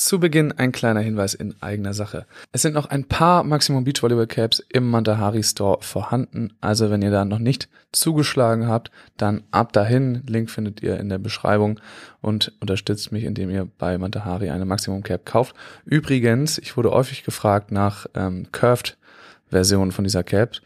Zu Beginn ein kleiner Hinweis in eigener Sache. Es sind noch ein paar Maximum Beachvolleyball Caps im Mantahari Store vorhanden. Also wenn ihr da noch nicht zugeschlagen habt, dann ab dahin. Link findet ihr in der Beschreibung und unterstützt mich, indem ihr bei Mantahari eine Maximum Cap kauft. Übrigens, ich wurde häufig gefragt nach ähm, Curved Versionen von dieser Cap.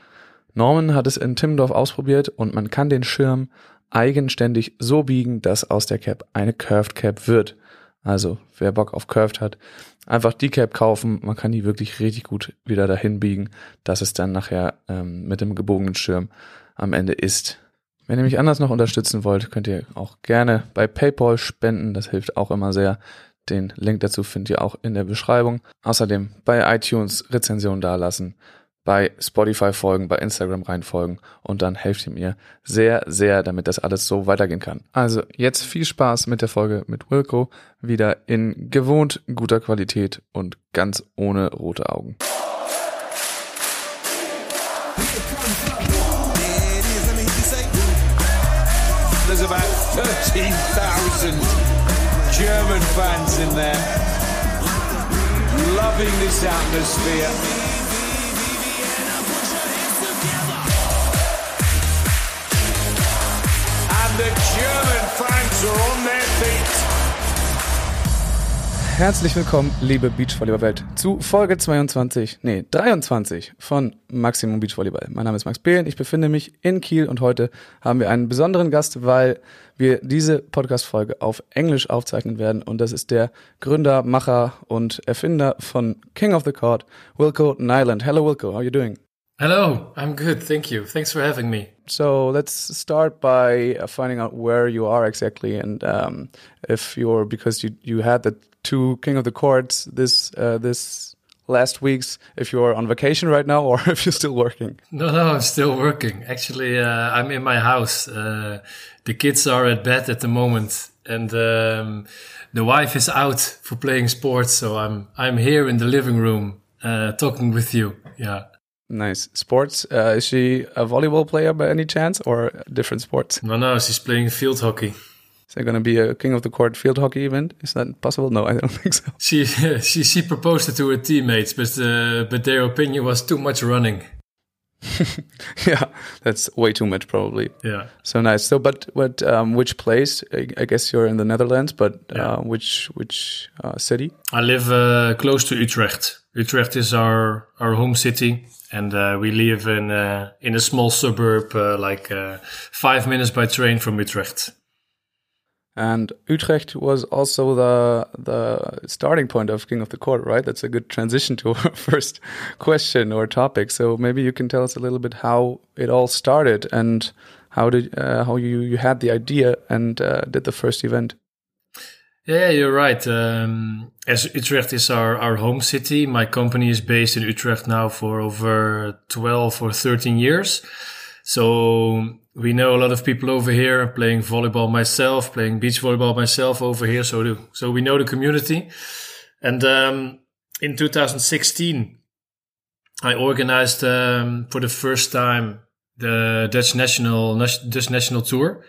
Norman hat es in Timmendorf ausprobiert und man kann den Schirm eigenständig so biegen, dass aus der Cap eine Curved Cap wird. Also wer Bock auf Curved hat, einfach die Cap kaufen. Man kann die wirklich richtig gut wieder dahin biegen, dass es dann nachher ähm, mit dem gebogenen Schirm am Ende ist. Wenn ihr mich anders noch unterstützen wollt, könnt ihr auch gerne bei PayPal spenden. Das hilft auch immer sehr. Den Link dazu findet ihr auch in der Beschreibung. Außerdem bei iTunes Rezension dalassen bei Spotify folgen, bei Instagram reinfolgen und dann helft ihr mir sehr, sehr, damit das alles so weitergehen kann. Also jetzt viel Spaß mit der Folge mit Wilco, wieder in gewohnt guter Qualität und ganz ohne rote Augen. There's about 13,000 German fans in there, loving this atmosphere. Herzlich willkommen, liebe Beachvolleyball-Welt, zu Folge 22, nee, 23 von Maximum Beachvolleyball. Mein Name ist Max Behlen, ich befinde mich in Kiel und heute haben wir einen besonderen Gast, weil wir diese Podcast-Folge auf Englisch aufzeichnen werden und das ist der Gründer, Macher und Erfinder von King of the Court, Wilco Nyland. Hello Wilco, how are you doing? Hello, I'm good, thank you. Thanks for having me. So let's start by uh, finding out where you are exactly, and um, if you're because you you had the two King of the Courts this uh, this last weeks. If you're on vacation right now, or if you're still working. No, no, I'm still working. Actually, uh, I'm in my house. Uh, the kids are at bed at the moment, and um, the wife is out for playing sports. So I'm I'm here in the living room uh, talking with you. Yeah. Nice. Sports. Uh, is she a volleyball player by any chance or different sports? No, no, she's playing field hockey. Is there going to be a King of the Court field hockey event? Is that possible? No, I don't think so. She she she proposed it to her teammates, but uh, but their opinion was too much running. yeah, that's way too much probably. Yeah. So nice. So, but what? Um, which place? I, I, guess you're in the Netherlands, but uh, which which uh, city? I live uh, close to Utrecht. Utrecht is our our home city and uh, we live in uh, in a small suburb, uh, like uh, five minutes by train from Utrecht. And Utrecht was also the the starting point of King of the Court, right? That's a good transition to our first question or topic. So maybe you can tell us a little bit how it all started and how did uh, how you you had the idea and uh, did the first event. Yeah, you're right. Um, as Utrecht is our, our home city, my company is based in Utrecht now for over 12 or 13 years. So we know a lot of people over here playing volleyball myself, playing beach volleyball myself over here. So, do, so we know the community. And, um, in 2016, I organized, um, for the first time the Dutch national, Dutch national tour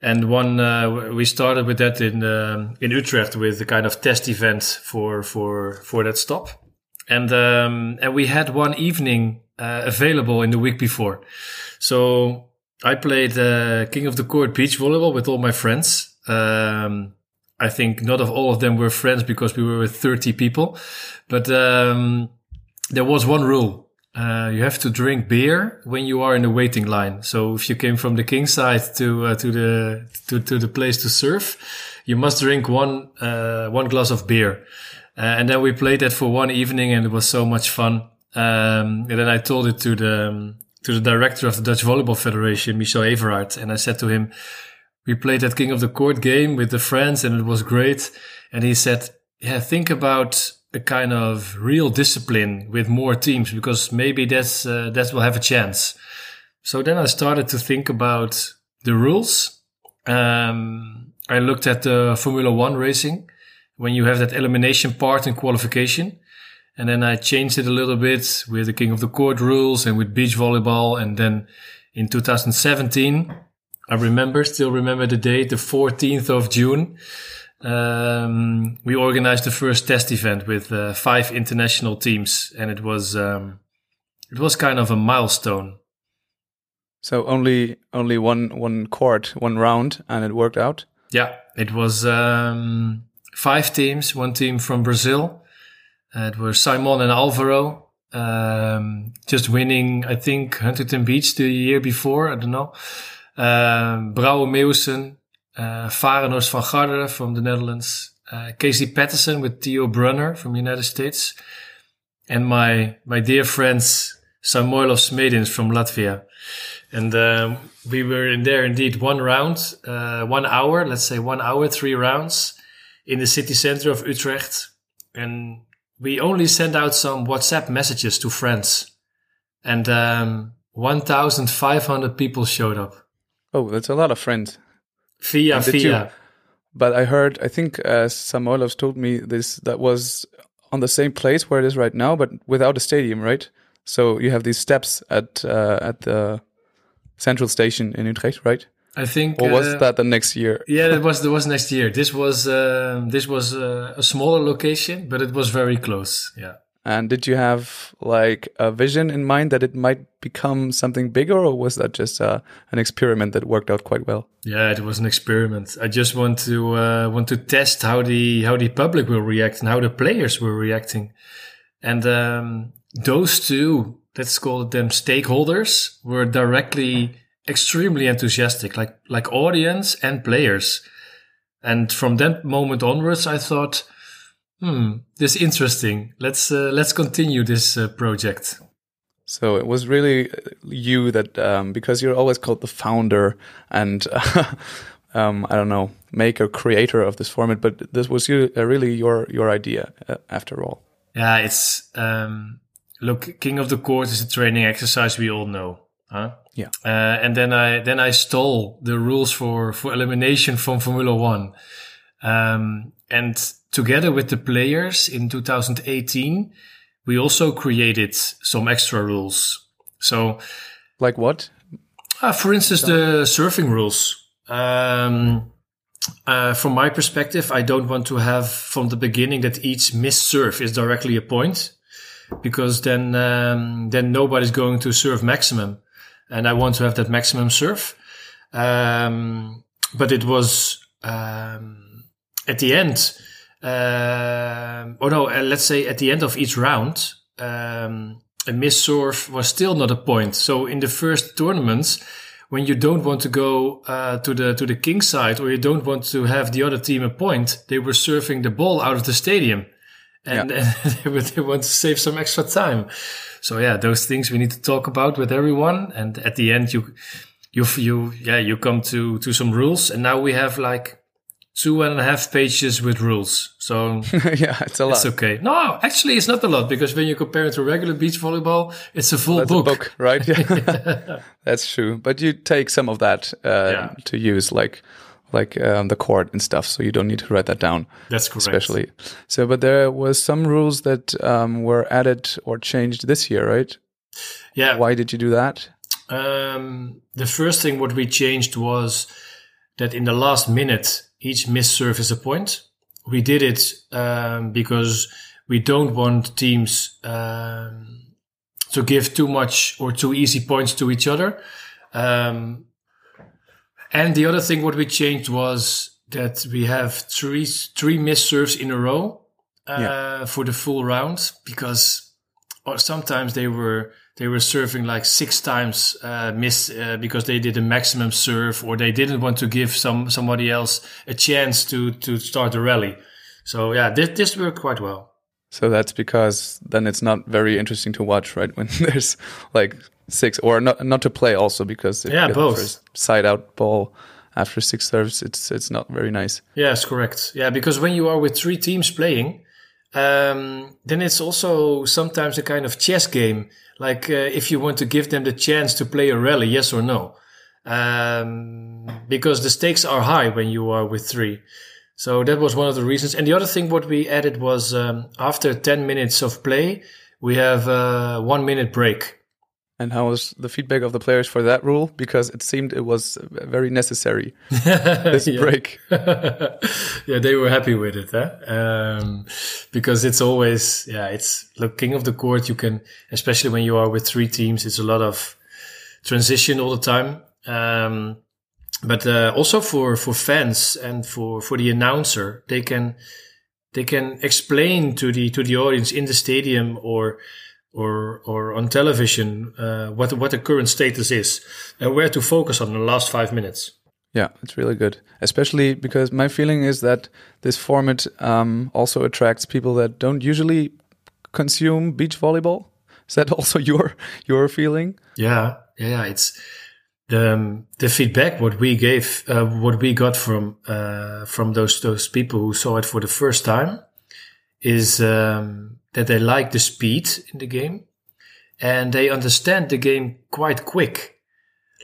and one uh, we started with that in um, in Utrecht with a kind of test event for for for that stop, and um, and we had one evening uh, available in the week before, so I played uh, King of the Court beach volleyball with all my friends. Um, I think not of all of them were friends because we were with 30 people, but um, there was one rule uh, you have to drink beer when you are in the waiting line. So if you came from the king side to uh, to the to, to the place to serve, you must drink one uh, one glass of beer. Uh, and then we played that for one evening, and it was so much fun. Um, and then I told it to the um, to the director of the Dutch Volleyball Federation, Michel Everard, and I said to him, "We played that King of the Court game with the friends, and it was great." And he said, "Yeah, think about." A kind of real discipline with more teams because maybe that's uh, that will have a chance. So then I started to think about the rules. Um, I looked at the Formula One racing when you have that elimination part in qualification. And then I changed it a little bit with the King of the Court rules and with beach volleyball. And then in 2017, I remember, still remember the date, the 14th of June. Um, we organized the first test event with uh, five international teams, and it was um, it was kind of a milestone. So only only one one court, one round, and it worked out. Yeah, it was um, five teams, one team from Brazil. Uh, it were Saymon and Alvaro, um, just winning, I think, Huntington Beach the year before. I don't know. Um, Brouwer Meeuwsen, uh, van Garderen from the Netherlands, uh, Casey Patterson with Theo Brunner from the United States, and my my dear friends Samoilov Smedins from Latvia. And um, we were in there indeed one round, uh, one hour, let's say one hour, three rounds in the city center of Utrecht. And we only sent out some WhatsApp messages to friends. And um, 1,500 people showed up. Oh, that's a lot of friends. Did via. But I heard, I think uh, Samoilovs told me this that was on the same place where it is right now, but without a stadium, right? So you have these steps at uh, at the central station in Utrecht, right? I think. Or was uh, that the next year? Yeah, it was It was next year. This was um, this was uh, a smaller location, but it was very close. Yeah. And did you have like a vision in mind that it might become something bigger, or was that just uh, an experiment that worked out quite well? Yeah, it was an experiment. I just want to uh, want to test how the how the public will react and how the players were reacting, and um, those two, let's call them stakeholders, were directly extremely enthusiastic, like like audience and players. And from that moment onwards, I thought, hmm, this is interesting. Let's uh, let's continue this uh, project. So it was really you that, um, because you're always called the founder and, um, I don't know, maker, creator of this format, but this was you, uh, really your, your idea uh, after all. Yeah, it's um, look, King of the Court is a training exercise we all know, huh? Yeah. Uh, and then I then I stole the rules for for elimination from Formula One, um, and together with the players in 2018, we also created some extra rules. So, Like what? uh, for instance, the surfing rules. Um, uh, from my perspective, I don't want to have from the beginning that each missed serve is directly a point, because then um, then nobody's going to serve maximum, and I want to have that maximum serve. Um, but it was um, at the end, um or no, uh, let's say at the end of each round, um, a miss serve was still not a point. So in the first tournaments, when you don't want to go uh, to the to the king side or you don't want to have the other team a point, they were serving the ball out of the stadium, and, they, would, they want to save some extra time. So yeah, those things we need to talk about with everyone. And at the end, you you you yeah you come to to some rules, and now we have like two and a half pages with rules. So yeah, it's a lot. it's okay. No, actually, it's not a lot because when you compare it to regular beach volleyball, it's a full book. a book, right? Yeah. That's true. But you take some of that uh, Yeah. to use, like like um, the court and stuff, so you don't need to write that down. That's correct. Especially. So, but there was some rules that um, were added or changed this year, right? Yeah. Why did you do that? Um, the first thing what we changed was that in the last minute, each miss serve is a point. We did it um, because we don't want teams um, to give too much or too easy points to each other. Um, and the other thing what we changed was that we have three three miss serves in a row uh, for the full round because or sometimes they were they were serving like six times uh, miss uh, because they did a maximum serve or they didn't want to give some somebody else a chance to to start the rally. So yeah, this this worked quite well. So that's because then it's not very interesting to watch, right? When there's like six, or not not to play also because if Yeah, both. side out ball after six serves, it's it's not very nice. Yes, correct. Yeah, because when you are with three teams playing, um, then it's also sometimes a kind of chess game. Like uh, if you want to give them the chance to play a rally, yes or no, um, because the stakes are high when you are with three. So that was one of the reasons. And the other thing what we added was um, after ten minutes of play, we have uh, one minute break. And how was the feedback of the players for that rule? Because it seemed it was very necessary this break. yeah, they were happy with it, huh? Um, because it's always, yeah, it's look, king of the court. You can, especially when you are with three teams, it's a lot of transition all the time. Um, but uh, also for for fans and for for the announcer, they can they can explain to the to the audience in the stadium or or or on television uh, what what the current status is and where to focus on the last five minutes. Yeah, it's really good. Especially because my feeling is that this format um, also attracts people that don't usually consume beach volleyball. Is that also your your feeling? Yeah, yeah, it's the um, the feedback what we gave, uh, what we got from uh, from those those people who saw it for the first time, is um, that they like the speed in the game, and they understand the game quite quick.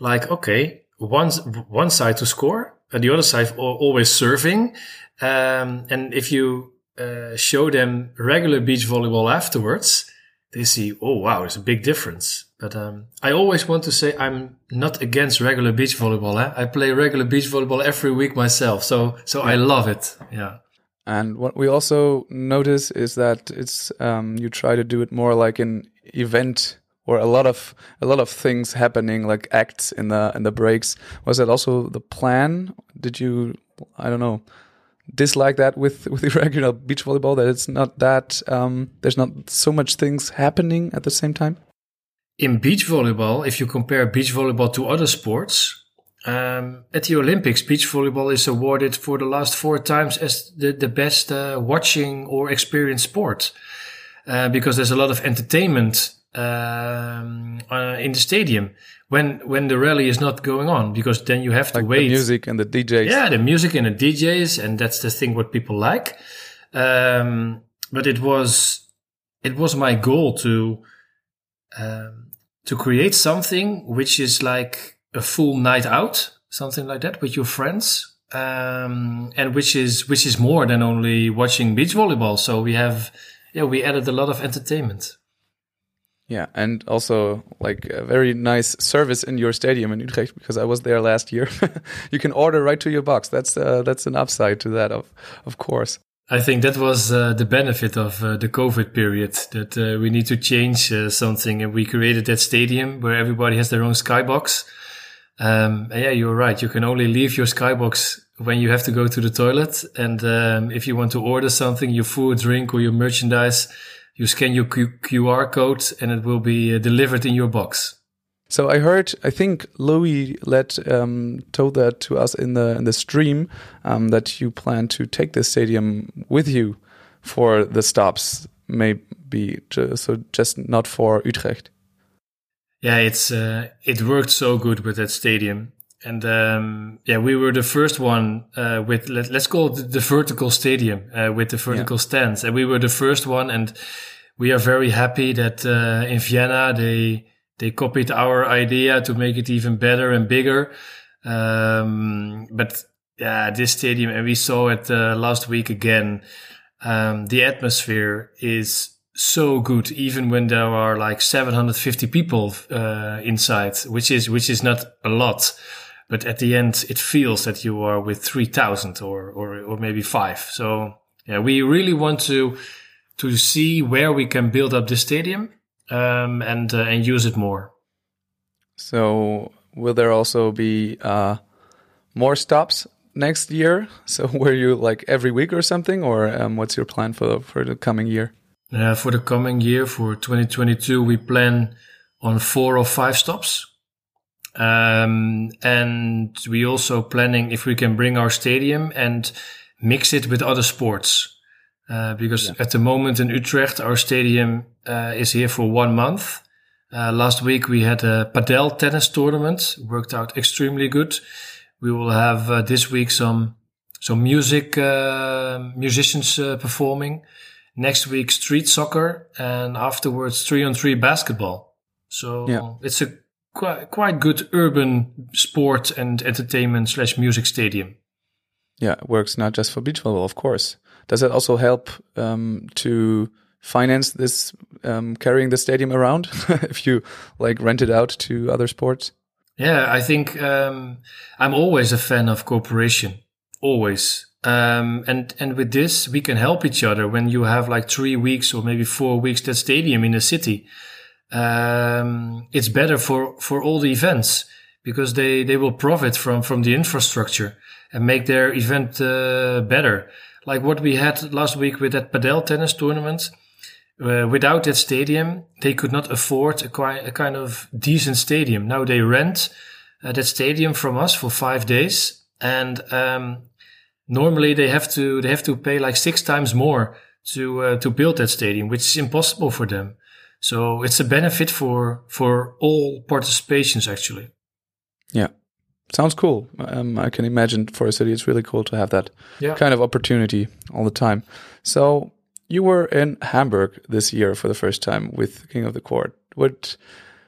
Like, okay, one one side to score, and the other side always serving, um, and if you uh, show them regular beach volleyball afterwards, they see, oh wow, there's a big difference. But um, I always want to say I'm not against regular beach volleyball. Eh? I play regular beach volleyball every week myself, so so I love it. Yeah, And what we also notice is that it's um, you try to do it more like an event or a lot of a lot of things happening like acts in the in the breaks. Was that also the plan? Did you I don't know dislike that with with the regular beach volleyball that it's not that um, there's not so much things happening at the same time? in beach volleyball, if you compare beach volleyball to other sports, um, at the Olympics, beach volleyball is awarded for the last four times as the, the best uh, watching or experienced sport uh, because there's a lot of entertainment um, uh, in the stadium when when the rally is not going on because then you have to Like wait. the music and the DJs. Yeah, the music and the DJs, and that's the thing what people like. Um, but it was it was my goal to um, to create something which is like a full night out, something like that, with your friends, um, and which is which is more than only watching beach volleyball. So we have yeah we added a lot of entertainment. Yeah, and also like a very nice service in your stadium in Utrecht because I was there last year. you can order right to your box. That's uh, that's an upside to that, of of course. I think that was uh, the benefit of uh, the COVID period that uh, we need to change uh, something, and we created that stadium where everybody has their own skybox. Um, yeah, you're right. You can only leave your skybox when you have to go to the toilet, and um, if you want to order something, your food, drink, or your merchandise, you scan your Q- QR code, and it will be uh, delivered in your box. So I heard, I think Louis let um, told that to us in the in the stream um, that you plan to take the stadium with you for the stops, maybe so just not for Utrecht. Yeah, it's uh, it worked so good with that stadium, and um, yeah, we were the first one uh, with let, let's call it the vertical stadium uh, with the vertical stands, and we were the first one, and we are very happy that uh, in Vienna they they copied our idea to make it even better and bigger. Um, but yeah, this stadium, and we saw it uh, last week again. Um, the atmosphere is so good, even when there are like 750 people uh, inside, which is which is not a lot, but at the end it feels that you are with 3,000 or, or or maybe five. So yeah, we really want to to see where we can build up the stadium um, and uh, and use it more. So will there also be uh, more stops next year? So were you like every week or something, or um, what's your plan for for the coming year? Uh, for the coming year, for 2022, we plan on four or five stops. Um, and we also planning if we can bring our stadium and mix it with other sports. Uh, because at the moment in Utrecht, our stadium uh, is here for one month. Uh, last week we had a padel tennis tournament, worked out extremely good. We will have uh, this week some some music uh, musicians uh, performing. Next week street soccer, and afterwards three on three basketball. So Yeah. it's a quite quite good urban sport and entertainment slash music stadium. Yeah, it works not just for beach volleyball, of course. Does it also help um, to finance this um, carrying the stadium around if you like rent it out to other sports? Yeah, I think um, I'm always a fan of cooperation, always. Um, and and with this, we can help each other. When you have like three weeks or maybe four weeks that stadium in a city, um, it's better for for all the events because they they will profit from from the infrastructure and make their event uh, better. Like what we had last week with that padel tennis tournament. Uh, without that stadium, they could not afford a, qui- a kind of decent stadium. Now they rent uh, that stadium from us for five days, and um, normally they have to they have to pay like six times more to uh, to build that stadium, which is impossible for them. So it's a benefit for for all participations actually. Yeah, sounds cool. Um, I can imagine for a city, it's really cool to have that Yeah. kind of opportunity all the time. So you were in Hamburg this year for the first time with King of the Court. What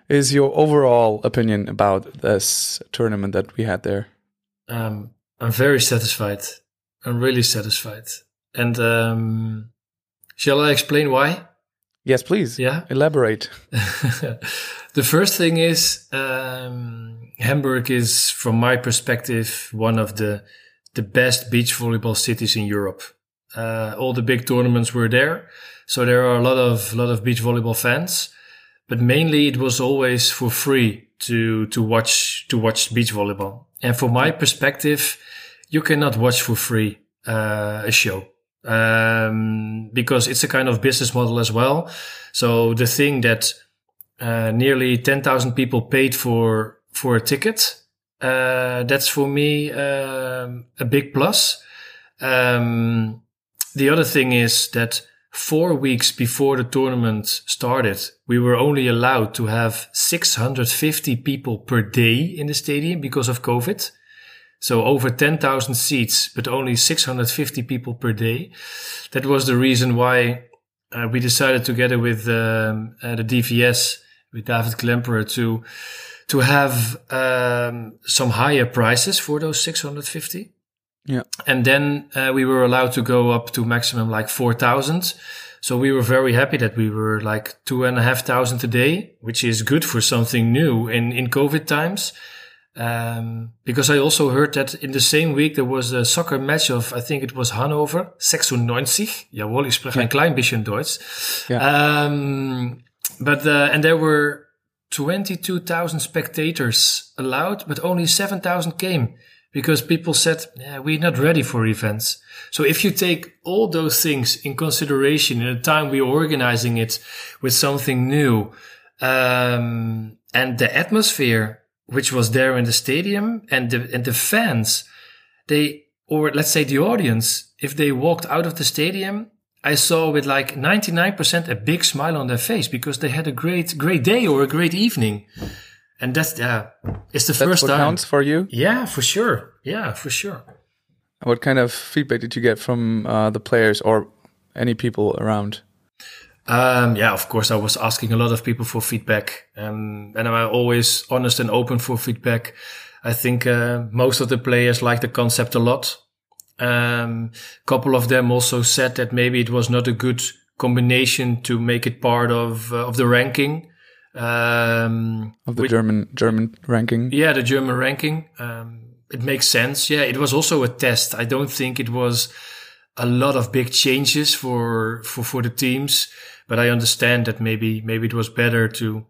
is your overall opinion about this tournament that we had there? Um, I'm very satisfied. I'm really satisfied. And um, shall I explain why? Yes, please. Yeah. Elaborate. the first thing is um, Hamburg is, from my perspective, one of the the best beach volleyball cities in Europe. Uh, all the big tournaments were there, so there are a lot of lot of beach volleyball fans. But mainly, it was always for free to to watch to watch beach volleyball. And from my perspective, you cannot watch for free uh, a show um, because it's a kind of business model as well. So the thing that uh, nearly 10,000 people paid for for a ticket. Uh, that's for me um, a big plus. Um, the other thing is that four weeks before the tournament started, we were only allowed to have 650 people per day in the stadium because of COVID. So over 10,000 seats, but only 650 people per day. That was the reason why uh, we decided together with um, uh, the DVS, with David Klemperer, to to have um, some higher prices for those 650. Yeah. And then uh, we were allowed to go up to maximum like 4,000. So we were very happy that we were like two and a half thousand a day, which is good for something new in, in COVID times. Um, because I also heard that in the same week there was a soccer match of, I think it was Hannover, 96. Jawohl, ich spreche ein klein bisschen Deutsch. Um, but, uh, and there were 22,000 spectators allowed, but only 7,000 came because people said, yeah, we're not ready for events. So if you take all those things in consideration in the time we're organizing it with something new, um, and the atmosphere, which was there in the stadium and the, and the fans, they, or let's say the audience, if they walked out of the stadium, I saw with like 99% a big smile on their face because they had a great, great day or a great evening. And that's, yeah, it's the That's first time. counts for you. Yeah, for sure. Yeah, for sure. What kind of feedback did you get from uh, the players or any people around? Um, yeah, of course, I was asking a lot of people for feedback, um, and I'm always honest and open for feedback. I think uh, most of the players like the concept a lot. A um, couple of them also said that maybe it was not a good combination to make it part of uh, of the ranking. Um, Of the which- German German ranking? yeah, the German ranking. Um, it makes sense. Yeah, it was also a test. I don't think it was a lot of big changes for for for the teams, but I understand that maybe maybe it was better to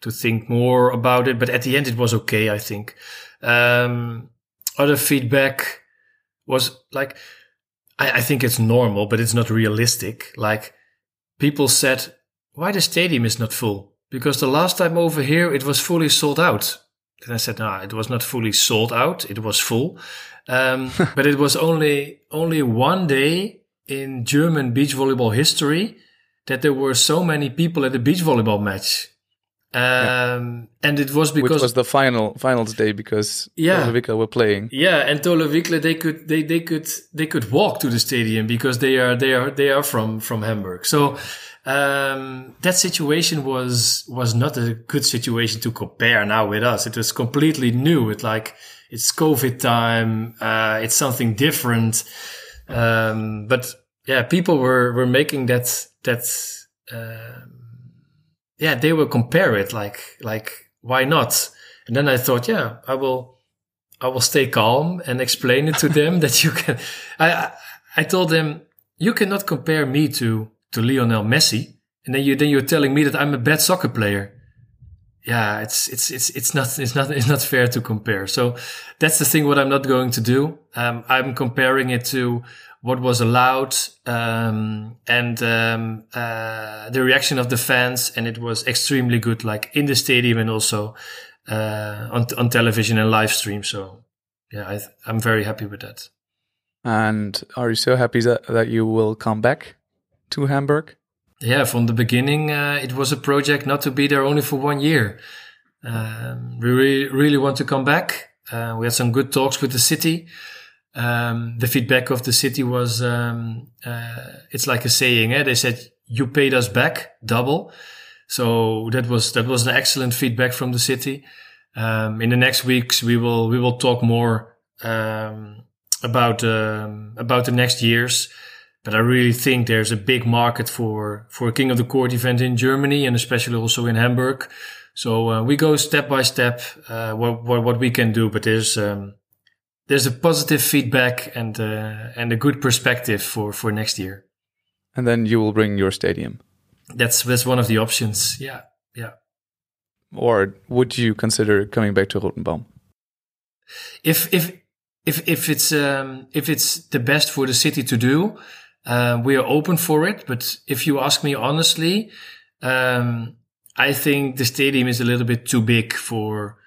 to think more about it. But at the end, it was okay. I think. Um, other feedback was like, I, I think it's normal, but it's not realistic. Like people said, why the stadium is not full? Because the last time over here, it was fully sold out. And I said, no, it was not fully sold out. It was full. Um, but it was only, only one day in German beach volleyball history that there were so many people at the beach volleyball match. Um, and it was because Which was the final finals day because Yeah. Lovikka were playing. yeah, and Thole Wickler they could they they could they could walk to the stadium because they are they are they are from from Hamburg. So um, that situation was was not a good situation to compare now with us. It was completely new. It like it's COVID time. Uh, it's something different. Um, but yeah, people were were making that that um, yeah, they will compare it like, like, why not? And then I thought, yeah, I will, I will stay calm and explain it to them that you can, I, I, I told them, you cannot compare me to, to Lionel Messi. And then you, then you're telling me that I'm a bad soccer player. Yeah, it's, it's, it's, it's not, it's not, it's not fair to compare. So that's the thing what I'm not going to do. Um, I'm comparing it to what was allowed, um, and, um, uh, the reaction of the fans. And it was extremely good, like in the stadium and also, uh, on, on television and live stream. So yeah, I, I'm very happy with that. And are you so happy that, that you will come back to Hamburg? Yeah, from the beginning, uh, it was a project not to be there only for one year. Um, we really, really want to come back. Uh, we had some good talks with the city. Um, the feedback of the city was, um, uh, it's like a saying, eh? they said, you paid us back double. So that was, that was an excellent feedback from the city. Um, in the next weeks, we will, we will talk more, um, about, um, about the next years. But I really think there's a big market for, for a King of the Court event in Germany and especially also in Hamburg. So uh, we go step by step, uh, what, what, what we can do, but there's, um, there's a positive feedback and, uh, and a good perspective for, for next year. And then you will bring your stadium. That's, that's one of the options. Yeah. Yeah. Or would you consider coming back to Rothenbaum? If, if, if, if it's, um, if it's the best for the city to do, uh, we are open for it. But if you ask me honestly, um, I think the stadium is a little bit too big for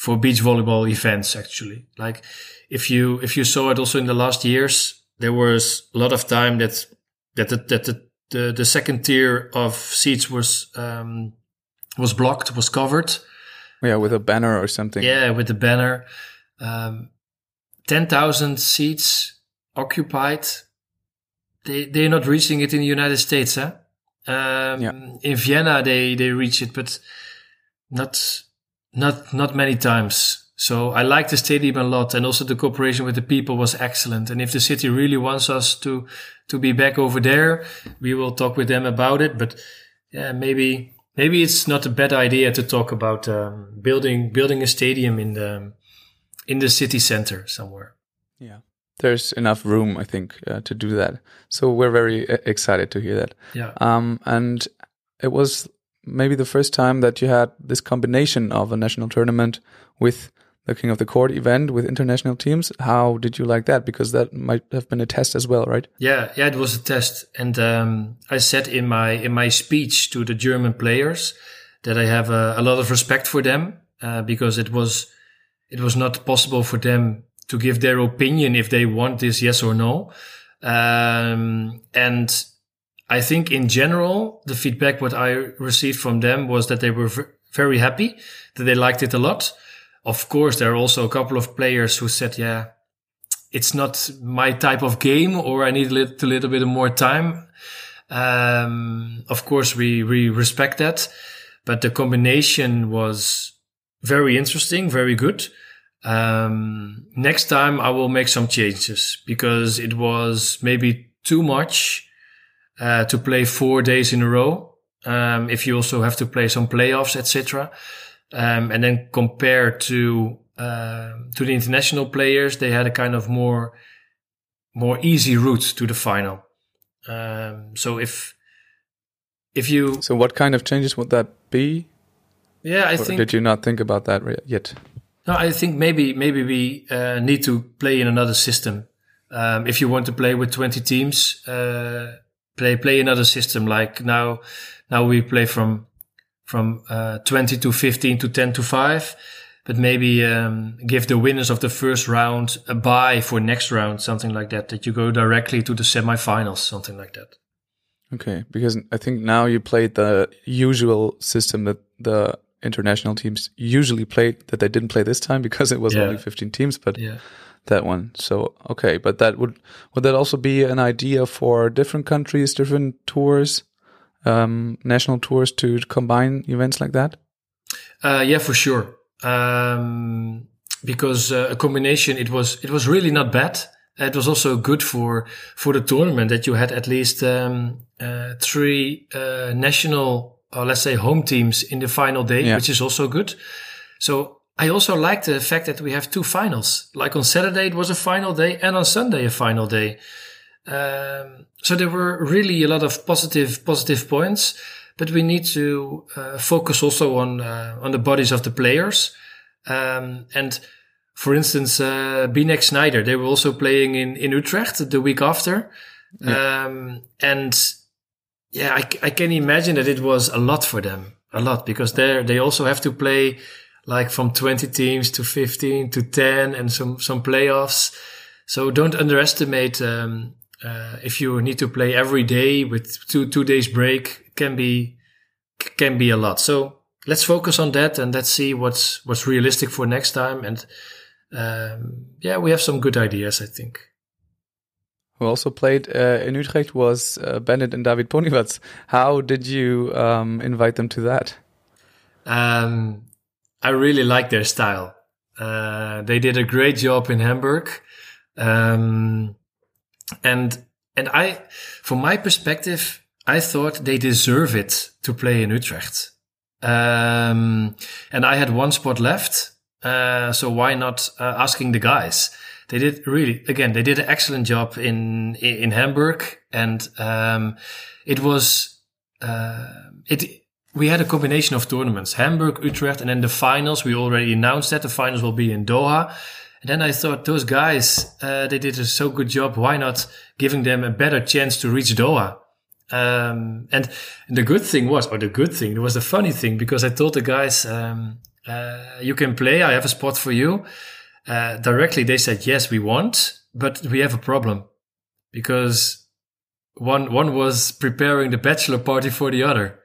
for beach volleyball events. Actually, like if you if you saw it also in the last years, there was a lot of time that that the, that the, the, the second tier of seats was um, was blocked, was covered. Yeah, with a banner or something. Yeah, with a banner. Um, Ten thousand seats occupied they they're not reaching it in the United States, huh? Um, yeah. In Vienna, they they reach it, but not not not many times. So I like the stadium a lot, and also the cooperation with the people was excellent. And if the city really wants us to to be back over there, we will talk with them about it. But yeah, maybe maybe it's not a bad idea to talk about um, building building a stadium in the in the city center somewhere. Yeah there's enough room, I think, uh, to do that. So we're very uh, excited to hear that. Yeah. Um, and it was maybe the first time that you had this combination of a national tournament with the King of the Court event with international teams. How did you like that? Because that might have been a test as well, right? Yeah, yeah, it was a test, and um, I said in my in my speech to the German players that I have a, a lot of respect for them uh, because it was it was not possible for them to give their opinion if they want this yes or no. Um, and I think in general, the feedback what I received from them was that they were very happy, that they liked it a lot. Of course, there are also a couple of players who said, yeah, it's not my type of game or I need a little, a little bit more time. Um, of course, we, we respect that, but the combination was very interesting, very good. Um, next time I will make some changes because it was maybe too much uh, to play four days in a row. Um, if you also have to play some playoffs, etc. Um, and then compared to uh, to the international players, they had a kind of more more easy route to the final. Um, so if if you so what kind of changes would that be? Yeah, I or think. Did you not think about that yet? No, I think maybe maybe we uh, need to play in another system. Um, if you want to play with twenty teams, uh, play play another system. Like now, now we play from from uh, twenty to fifteen to ten to five. But maybe um, give the winners of the first round a bye for next round, something like that. That you go directly to the semifinals, something like that. Okay, because I think now you played the usual system that the international teams usually played that they didn't play this time because it was yeah. only 15 teams but yeah. That one so okay but that would would that also be an idea for different countries different tours um, national tours to combine events like that uh, yeah for sure um, because uh, a combination it was it was really not bad it was also good for for the tournament that you had at least um, uh, three uh, national or let's say, home teams in the final day, Yeah. which is also good. So I also like the fact that we have two finals. Like on Saturday, it was a final day, and on Sunday, a final day. Um, so there were really a lot of positive positive points, but we need to uh, focus also on uh, on the bodies of the players. Um, and for instance, uh, Bieneck Schneider, they were also playing in in Utrecht the week after, um, and yeah, I, I can imagine that it was a lot for them, a lot because they they also have to play like from 20 teams to 15 to 10 and some some playoffs. So don't underestimate um, uh, if you need to play every day with two two days break can be can be a lot. So let's focus on that and let's see what's what's realistic for next time. And um, yeah, we have some good ideas, I think. Who also played uh, in Utrecht was uh, Bennet and David Poniewaz. How did you um, invite them to that? Um, I really like their style. Uh, they did a great job in Hamburg, um, and and I, from my perspective, I thought they deserve it to play in Utrecht. Um, and I had one spot left, uh, so why not uh, asking the guys? They did really again. They did an excellent job in in Hamburg, and um, it was uh, it we had a combination of tournaments Hamburg, Utrecht, and then the finals. We already announced that the finals will be in Doha. And then I thought those guys, uh, they did a so good job. Why not giving them a better chance to reach Doha? Um, and the good thing was, or the good thing, it was the funny thing because I told the guys, um, uh, you can play. I have a spot for you. Uh, directly, they said, yes, we want, but we have a problem because one, one was preparing the bachelor party for the other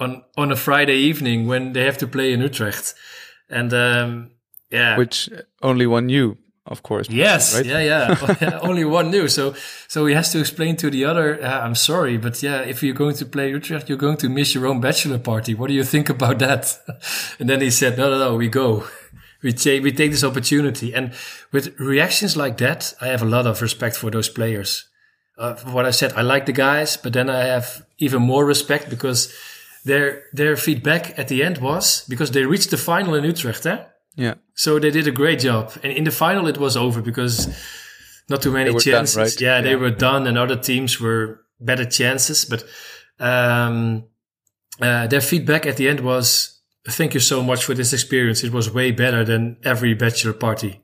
on on a Friday evening when they have to play in Utrecht, and um, yeah, Which only one knew, of course. yes, right? yeah, yeah, only one knew. So so he has to explain to the other. Uh, I'm sorry, but yeah, if you're going to play Utrecht, you're going to miss your own bachelor party. What do you think about that? and then he said, No, no, no, we go. We take we take this opportunity, and with reactions like that, I have a lot of respect for those players. Uh, what I said, I like the guys, but then I have even more respect because their their feedback at the end was because they reached the final in Utrecht, eh? Yeah. So they did a great job. And in the final, it was over because not too many were done, chances. right? Yeah, they were done, and other teams were better chances. But um, uh, their feedback at the end was, "Thank you so much for this experience. It was way better than every bachelor party."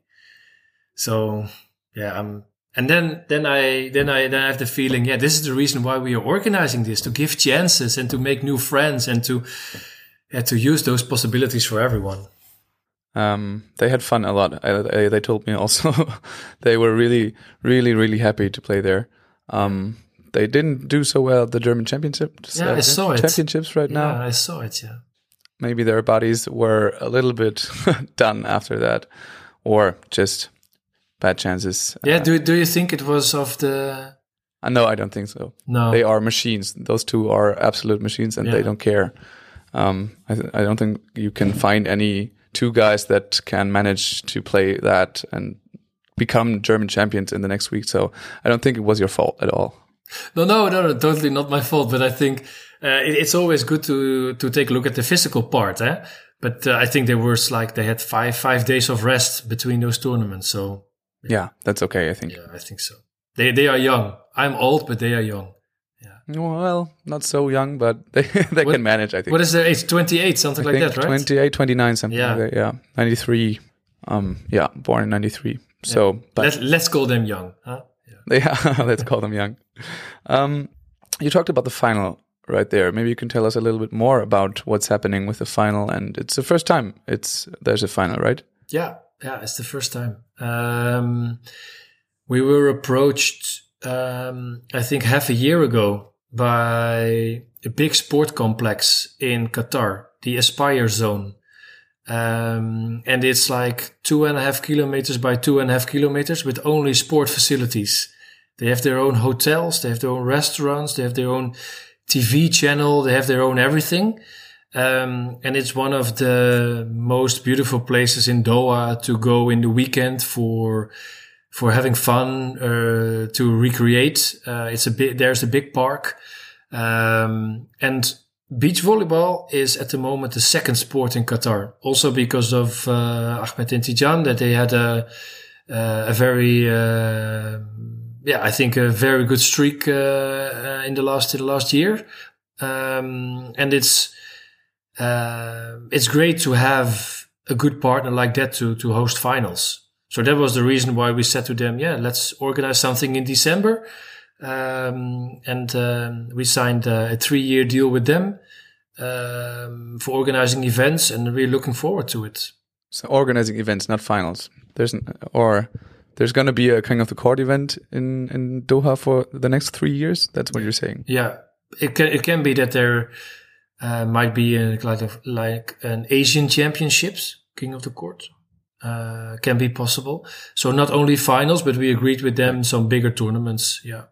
So yeah, um, and then then I then I then I have the feeling, yeah, this is the reason why we are organizing this to give chances and to make new friends and to yeah, to use those possibilities for everyone. Um, they had fun a lot. I, I, they told me also they were really, really, really happy to play there. Um, they didn't do so well at the German championships. Yeah, I saw it. Championships right Yeah, now. I saw it. Yeah. Maybe their bodies were a little bit done after that, or just bad chances. Yeah. Do Do you think it was of the? Uh, no, I don't think so. No. They are machines. Those two are absolute machines, and they don't care. Um, I, th- I don't think you can find any two guys that can manage to play that and become German champions in the next week. So I don't think it was your fault at all. No, no, no, no, totally not my fault. But I think uh, it, it's always good to to take a look at the physical part, eh? But uh, I think there was like they had five five days of rest between those tournaments. So Yeah, that's okay. I think. yeah, I think so. They they are young. I'm old, but they are young. Yeah. Well, not so young, but they they What- can manage. I think. What is their age? Twenty eight, something I like that, right? 28, 29, something Yeah. like that. Yeah, ninety three. Um, yeah, born in ninety three. So, but Let, let's call them young. Huh? Yeah. Yeah, let's call them young. Um, you talked about the final right there. Maybe you can tell us a little bit more about what's happening with the final. And it's the first time it's there's a final, right? Yeah, yeah, it's the first time. Um, we were approached, um, I think, half a year ago by a big sport complex in Qatar, the Aspire Zone. Um, and it's like two and a half kilometers by two and a half kilometers with only sport facilities. They have their own hotels, they have their own restaurants, they have their own TV channel, they have their own everything. Um, and it's one of the most beautiful places in Doha to go in the weekend for for having fun uh, to recreate. Uh, it's a bit there's a big park, um, and beach volleyball is at the moment the second sport in Qatar. Also because of uh, Ahmed Intijan, that they had a uh, a very uh, yeah, I think a very good streak uh, in the last in the last year, um, and it's uh, it's great to have a good partner like that to to host finals. So that was the reason why we said to them, yeah, let's organize something in December. Um, and um, we signed a, a three-year deal with them um, for organizing events, and we're looking forward to it. So organizing events, not finals. There's an, or there's going to be a King of the Court event in in Doha for the next three years. That's what you're saying. Yeah, it can it can be that there uh, might be a, like a, like an Asian Championships King of the Court. Uh, can be possible. So not only finals, but we agreed with them some bigger tournaments. Yeah.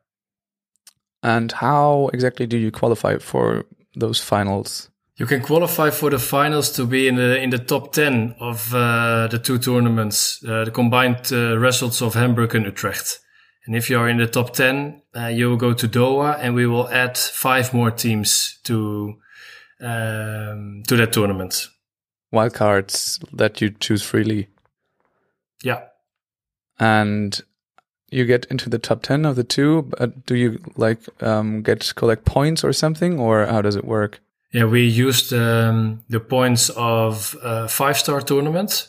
And how exactly do you qualify for those finals? You can qualify for the finals to be in the in the top ten of uh, the two tournaments, uh, the combined uh, results of Hamburg and Utrecht. And if you are in the top ten, uh, you will go to Doha, and we will add five more teams to um, to that tournament. Wildcards that you choose freely. Yeah. And you get into the top 10 of the two but do you like um, get collect points or something or how does it work yeah we used um, the points of a five star tournament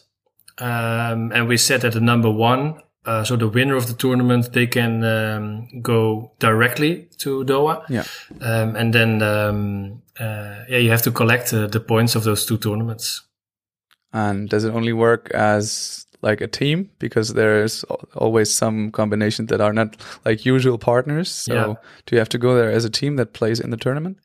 um, and we set at the number one uh, so the winner of the tournament they can um, go directly to doha yeah um, and then um, yeah you have to collect uh, the points of those two tournaments and does it only work as like a team because there's always some combinations that are not like usual partners. So yeah. do you have to go there as a team that plays in the tournament?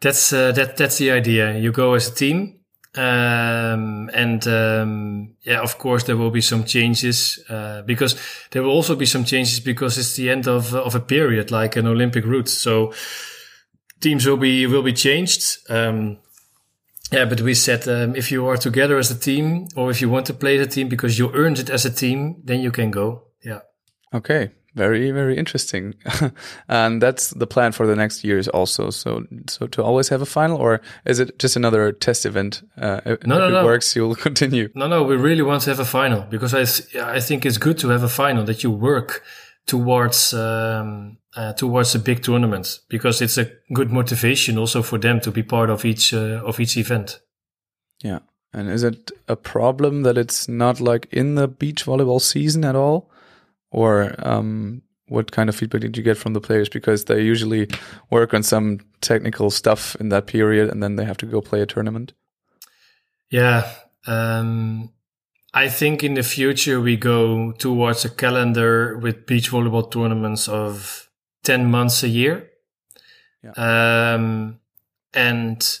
That's uh, that that's the idea. You go as a team, um, and um, yeah, of course there will be some changes uh, because there will also be some changes because it's the end of of a period like an Olympic route. So teams will be will be changed. Um, yeah, but we said um, if you are together as a team, or if you want to play as a team because you earned it as a team, then you can go. Yeah. Okay. Very, very interesting. and that's the plan for the next years also. So, so to always have a final, or is it just another test event? Uh, if, no, no, if it no. works, you'll continue. No, no, we really want to have a final because I, I think it's good to have a final that you work towards um, uh, towards a big tournament because it's a good motivation also for them to be part of each uh, of each event. Yeah, and is it a problem that it's not like in the beach volleyball season at all, or um, what kind of feedback did you get from the players? Because they usually work on some technical stuff in that period, and then they have to go play a tournament. Yeah. Um, I think in the future we go towards a calendar with beach volleyball tournaments of 10 months a year. Yeah. Um, and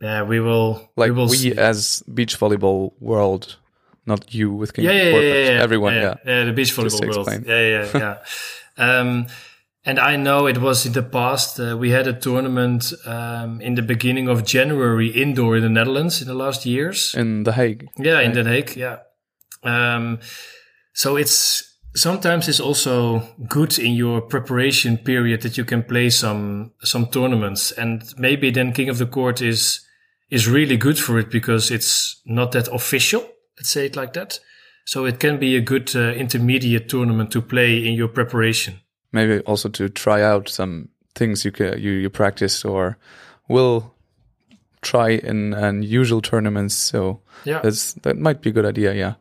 yeah, we will, like we, will we as beach volleyball world, not you with King yeah, yeah, Sport, yeah, yeah, everyone. yeah, Yeah. yeah, the beach volleyball world. Yeah, yeah, yeah. um, and I know it was in the past. Uh, we had a tournament um, in the beginning of January indoor in the Netherlands in the last years. In The Hague. Yeah, in The Hague. Yeah. Um, so it's sometimes it's also good in your preparation period that you can play some some tournaments, and maybe then King of the Court is is really good for it because it's not that official. Let's say it like that. So it can be a good uh, intermediate tournament to play in your preparation. Maybe also to try out some things you can, you, you practice or will try in unusual tournaments. So Yeah. that's, that might be a good idea. Yeah.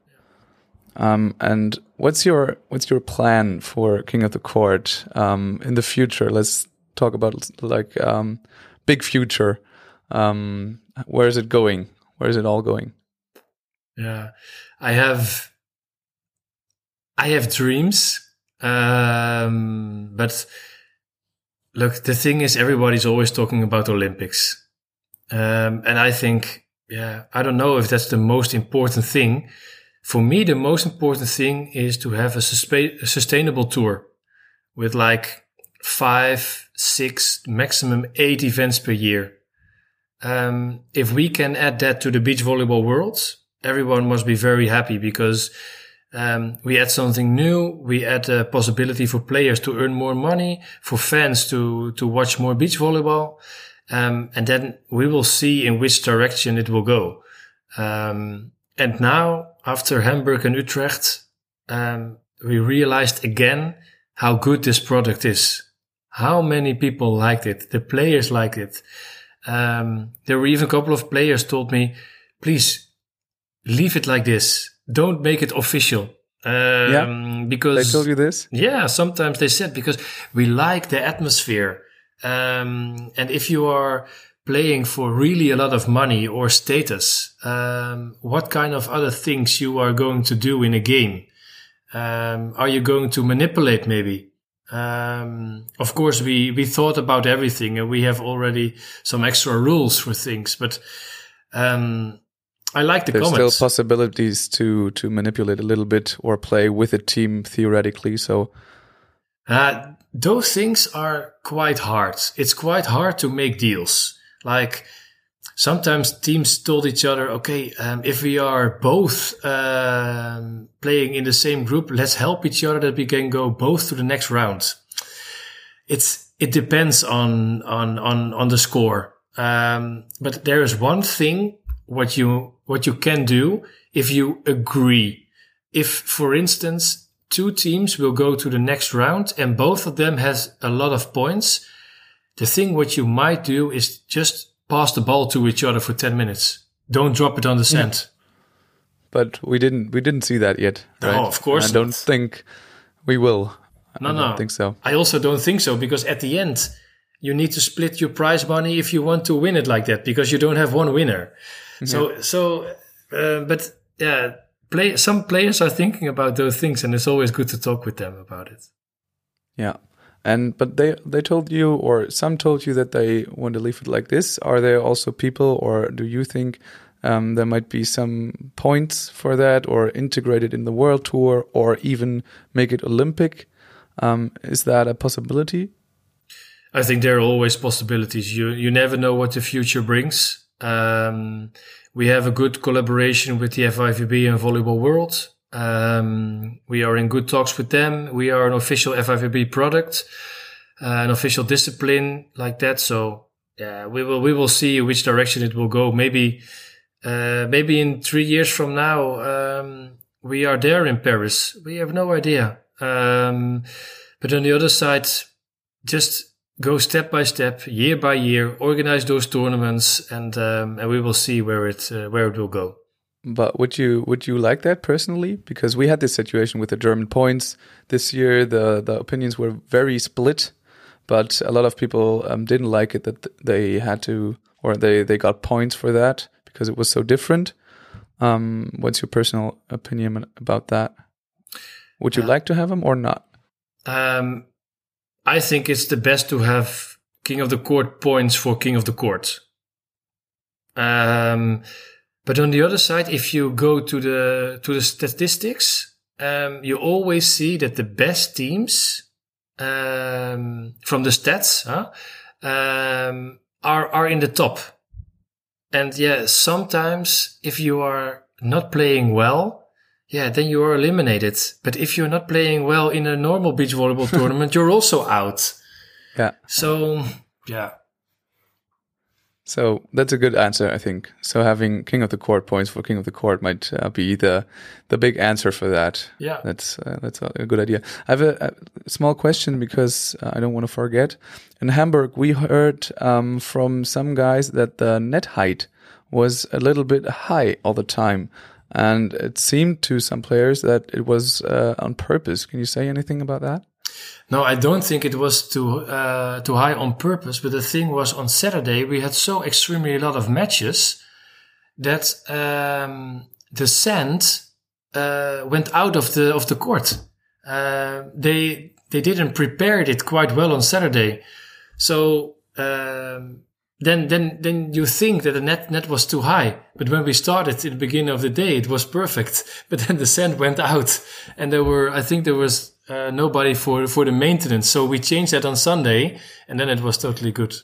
Um, and what's your, what's your plan for King of the Court, um, in the future? Let's talk about like, um, big future. Um, where is it going? Where is it all going? Yeah, I have I have dreams, um, but look, the thing is, everybody's always talking about Olympics, um, and I think, yeah, I don't know if that's the most important thing. For me, the most important thing is to have a, a sustainable tour with like five, six, maximum eight events per year. Um, if we can add that to the beach volleyball world, everyone must be very happy because um, we add something new. We add a possibility for players to earn more money, for fans to to watch more beach volleyball, um, and then we will see in which direction it will go. Um, and now, after Hamburg and Utrecht, um, we realized again how good this product is. How many people liked it. The players liked it. Um, there were even a couple of players told me, please leave it like this. Don't make it official. Um, Yeah. because They told you this? yeah, sometimes they said because we like the atmosphere. Um, and if you are playing for really a lot of money or status, um, what kind of other things you are going to do in a game? Um, are you going to manipulate maybe? Um, of course, we, we thought about everything and we have already some extra rules for things, but, um, I like the There's comments. still possibilities to to manipulate a little bit or play with a team theoretically. So Uh, those things are quite hard. It's quite hard to make deals. Like sometimes teams told each other, okay, um, if we are both um, playing in the same group, let's help each other that we can go both to the next round. It's it depends on on on on the score. Um, but there is one thing what you what you can do if you agree. If, for instance, two teams will go to the next round and both of them has a lot of points, the thing what you might do is just pass the ball to each other for 10 minutes. Don't drop it on the sand. but we didn't we didn't see that yet. No, of course I don't think we will. No, I no. don't think so. I also don't think so because at the end, you need to split your prize money if you want to win it like that because you don't have one winner. So, so, uh, but yeah, play, some players are thinking about those things and it's always good to talk with them about it. Yeah. And but they they told you or some told you that they want to leave it like this. Are there also people or do you think um, there might be some points for that or integrate it in the world tour or even make it Olympic? Um, is that a possibility? I think there are always possibilities. You you never know what the future brings. Um, we have a good collaboration with the FIVB and Volleyball World. Um, we are in good talks with them. We are an official FIVB product, uh, an official discipline like that. So yeah, we will we will see which direction it will go. Maybe uh, maybe in three years from now um, we are there in Paris. We have no idea. Um, but on the other side, just go step by step, year by year, organize those tournaments, and um, and we will see where it uh, where it will go. But would you would you like that personally? Because we had this situation with the German points this year. The the opinions were very split, but a lot of people um, didn't like it that they had to or they they got points for that because it was so different. Um, what's your personal opinion about that? Would you Uh, like to have them or not? Um, I think it's the best to have King of the Court points for King of the Court. Um, but on the other side, if you go to the to the statistics, um, you always see that the best teams um, from the stats huh, um, are are in the top. And yeah, sometimes if you are not playing well, yeah, then you are eliminated. But if you're not playing well in a normal beach volleyball tournament, you're also out. Yeah. So yeah, So that's a good answer, I think. So having King of the Court points for King of the Court might uh, be the the big answer for that. yeah. That's uh, that's a good idea. I have a, a small question because uh, I don't want to forget. In Hamburg, we heard um, from some guys that the net height was a little bit high all the time, and it seemed to some players that it was uh, on purpose. Can you say anything about that? No, I don't think it was too uh, too high on purpose. But the thing was, on Saturday we had so extremely a lot of matches that um, the sand uh, went out of the of the court. Uh, they they didn't prepare it quite well on Saturday, so um, then then then you think that the net net was too high. But when we started in the beginning of the day, it was perfect. But then the sand went out, and there were I think there was uh, nobody for for the maintenance. So we changed that on Sunday, and then it was totally good.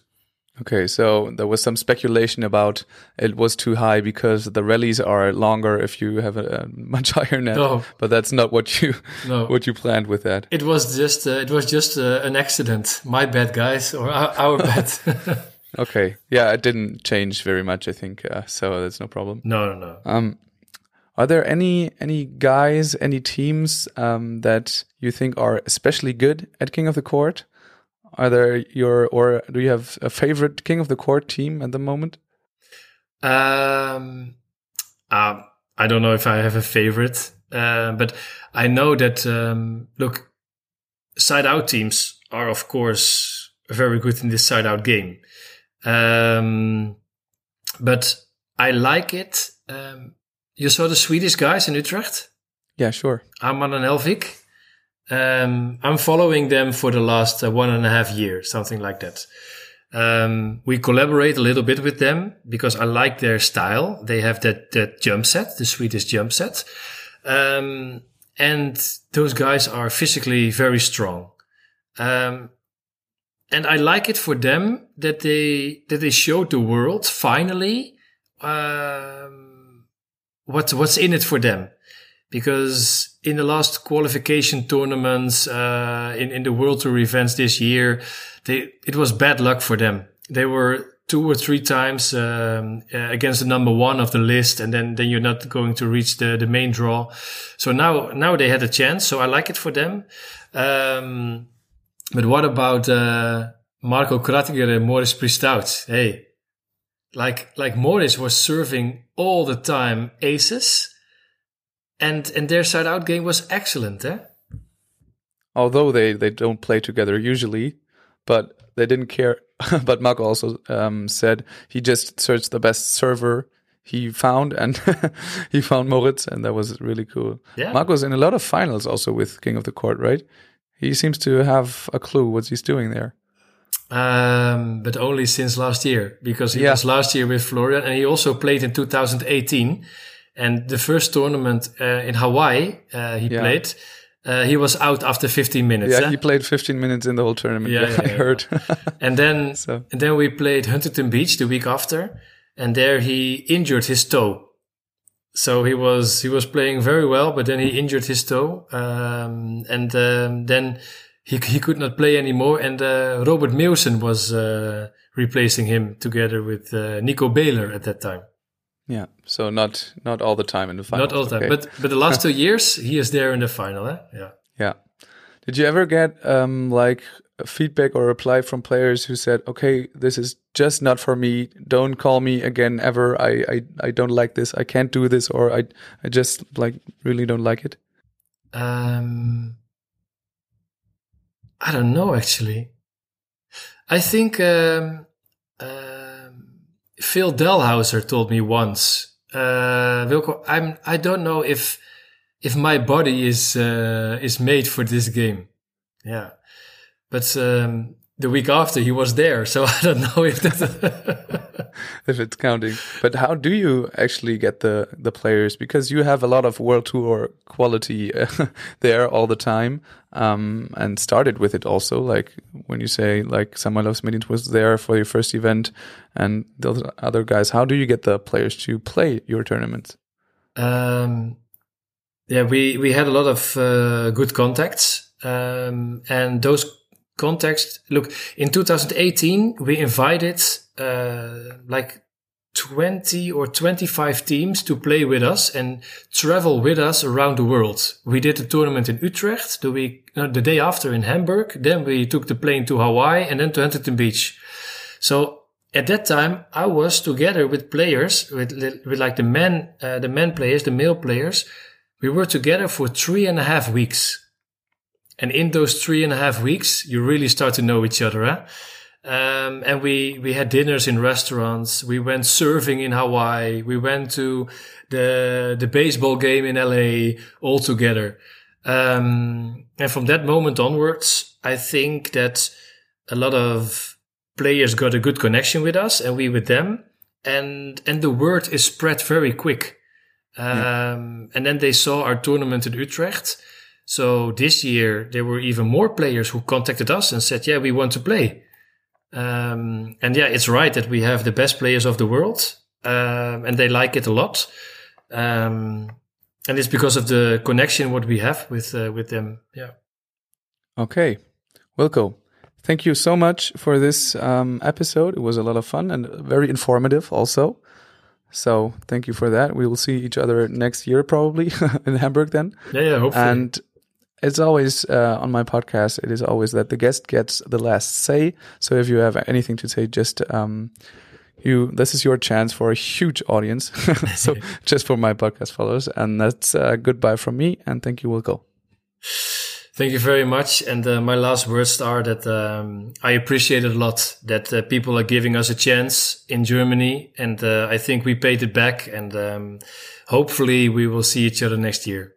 Okay, so there was some speculation about it was too high because the rallies are longer if you have a, a much higher net. No. But that's not what you No. what you planned with that. It was just uh, it was just uh, an accident. My bad, guys, or our, our bad. Okay. Yeah, it didn't change very much, I think. Uh, so that's no problem. No, no, no. Um, are there any any guys, any teams um, that you think are especially good at King of the Court? Are there your or do you have a favorite King of the Court team at the moment? Um, uh, I don't know if I have a favorite, uh, but I know that um, look, side out teams are of course very good in this side out game, um, but I like it. Um, you saw the Swedish guys in Utrecht, Yeah, sure. Åhman and Hellvig. Um, I'm following them for the last uh, one and a half years, something like that. Um, we collaborate a little bit with them because I like their style. They have that, that jump set, the Swedish jump set. Um, and those guys are physically very strong. Um, and I like it for them that they, that they showed the world finally, um, what, what's in it for them. Because in the last qualification tournaments, uh, in, in the World Tour events this year, they, it was bad luck for them. They were two or three times um, uh, against the number one of the list, and then then you're not going to reach the the main draw. So now now they had a chance. So I like it for them. Um, but what about uh, Marco Krattiger and Moritz Pristauz? Hey, like like Moritz was serving all the time aces, and and their side out game was excellent. Eh? Although they they don't play together usually, but they didn't care. but Marco also um, said he just searched the best server he found, and he found Moritz, and that was really cool. Yeah. Marco's in a lot of finals also with King of the Court, right? He seems to have a clue what he's doing there. Um, but only since last year because he Yeah. was last year with Florian and he also played in 2018. And the first tournament uh, in Hawaii uh, he Yeah. played, uh, he was out after 15 minutes. Yeah, eh? he played 15 minutes in the whole tournament. Yeah, Yeah, yeah, I heard. and then So- and then we played Huntington Beach the week after, and there he injured his toe. So he was he was playing very well, but then he injured his toe, um, and um, then he he could not play anymore. And uh, Robert Meeuwsen was uh, replacing him together with uh, Nico Beeler at that time. yeah, so not not all the time in the final. Not all the time, but but the last two years he is there in the final. Eh? Yeah. Yeah. Did you ever get um like feedback or reply from players who said, "Okay, this is just not for me. Don't call me again ever. I I, I don't like this. I can't do this, or I I just like really don't like it." Um, I don't know actually. I think um, um, Phil Dalhausser told me once. Uh, Wilco, I'm. I don't know if if my body is uh, is made for this game. Yeah, but um, the week after he was there, so I don't know if that. if it's counting. But how do you actually get the the players? Because you have a lot of world tour quality uh, there all the time, um, and started with it also. Like when you say like Samuel Smedins was there for your first event, and those other guys. How do you get the players to play your tournaments? Um, yeah, we, we had a lot of uh, good contacts. Um, and those contacts, look, in 2018, we invited uh, like 20 or 25 teams to play with us and travel with us around the world. We did a tournament in Utrecht the week, no, the day after in Hamburg. Then we took the plane to Hawaii and then to Huntington Beach. So at that time, I was together with players, with, with like the men, uh, the men players, the male players. We were together for three and a half weeks. And in those three and a half weeks, you really start to know each other. Huh? Um, and we, we had dinners in restaurants. We went surfing in Hawaii. We went to the, the baseball game in LA all together. Um, and from that moment onwards, I think that a lot of players got a good connection with us and we with them. And, and the word is spread very quick. Um, and then they saw our tournament in Utrecht. So this year there were even more players who contacted us and said, yeah, we want to play. Um, and yeah, it's right that we have the best players of the world. Um, and they like it a lot. Um, and it's because of the connection what we have with, uh, with them. Yeah. Okay, Wilco, thank you so much for this um, episode. It was a lot of fun and very informative, also. So thank you for that. We will see each other next year, probably in Hamburg then. Yeah, yeah, hopefully. And it's always uh, on my podcast. It is always that the guest gets the last say. So if you have anything to say, just um, you. This is your chance for a huge audience. so just for my podcast followers, and that's uh, goodbye from me. And thank you, Wilco. Thank you very much. And uh, my last words are that um, I appreciate it a lot that uh, people are giving us a chance in Germany. And uh, I think we paid it back. And um, hopefully we will see each other next year.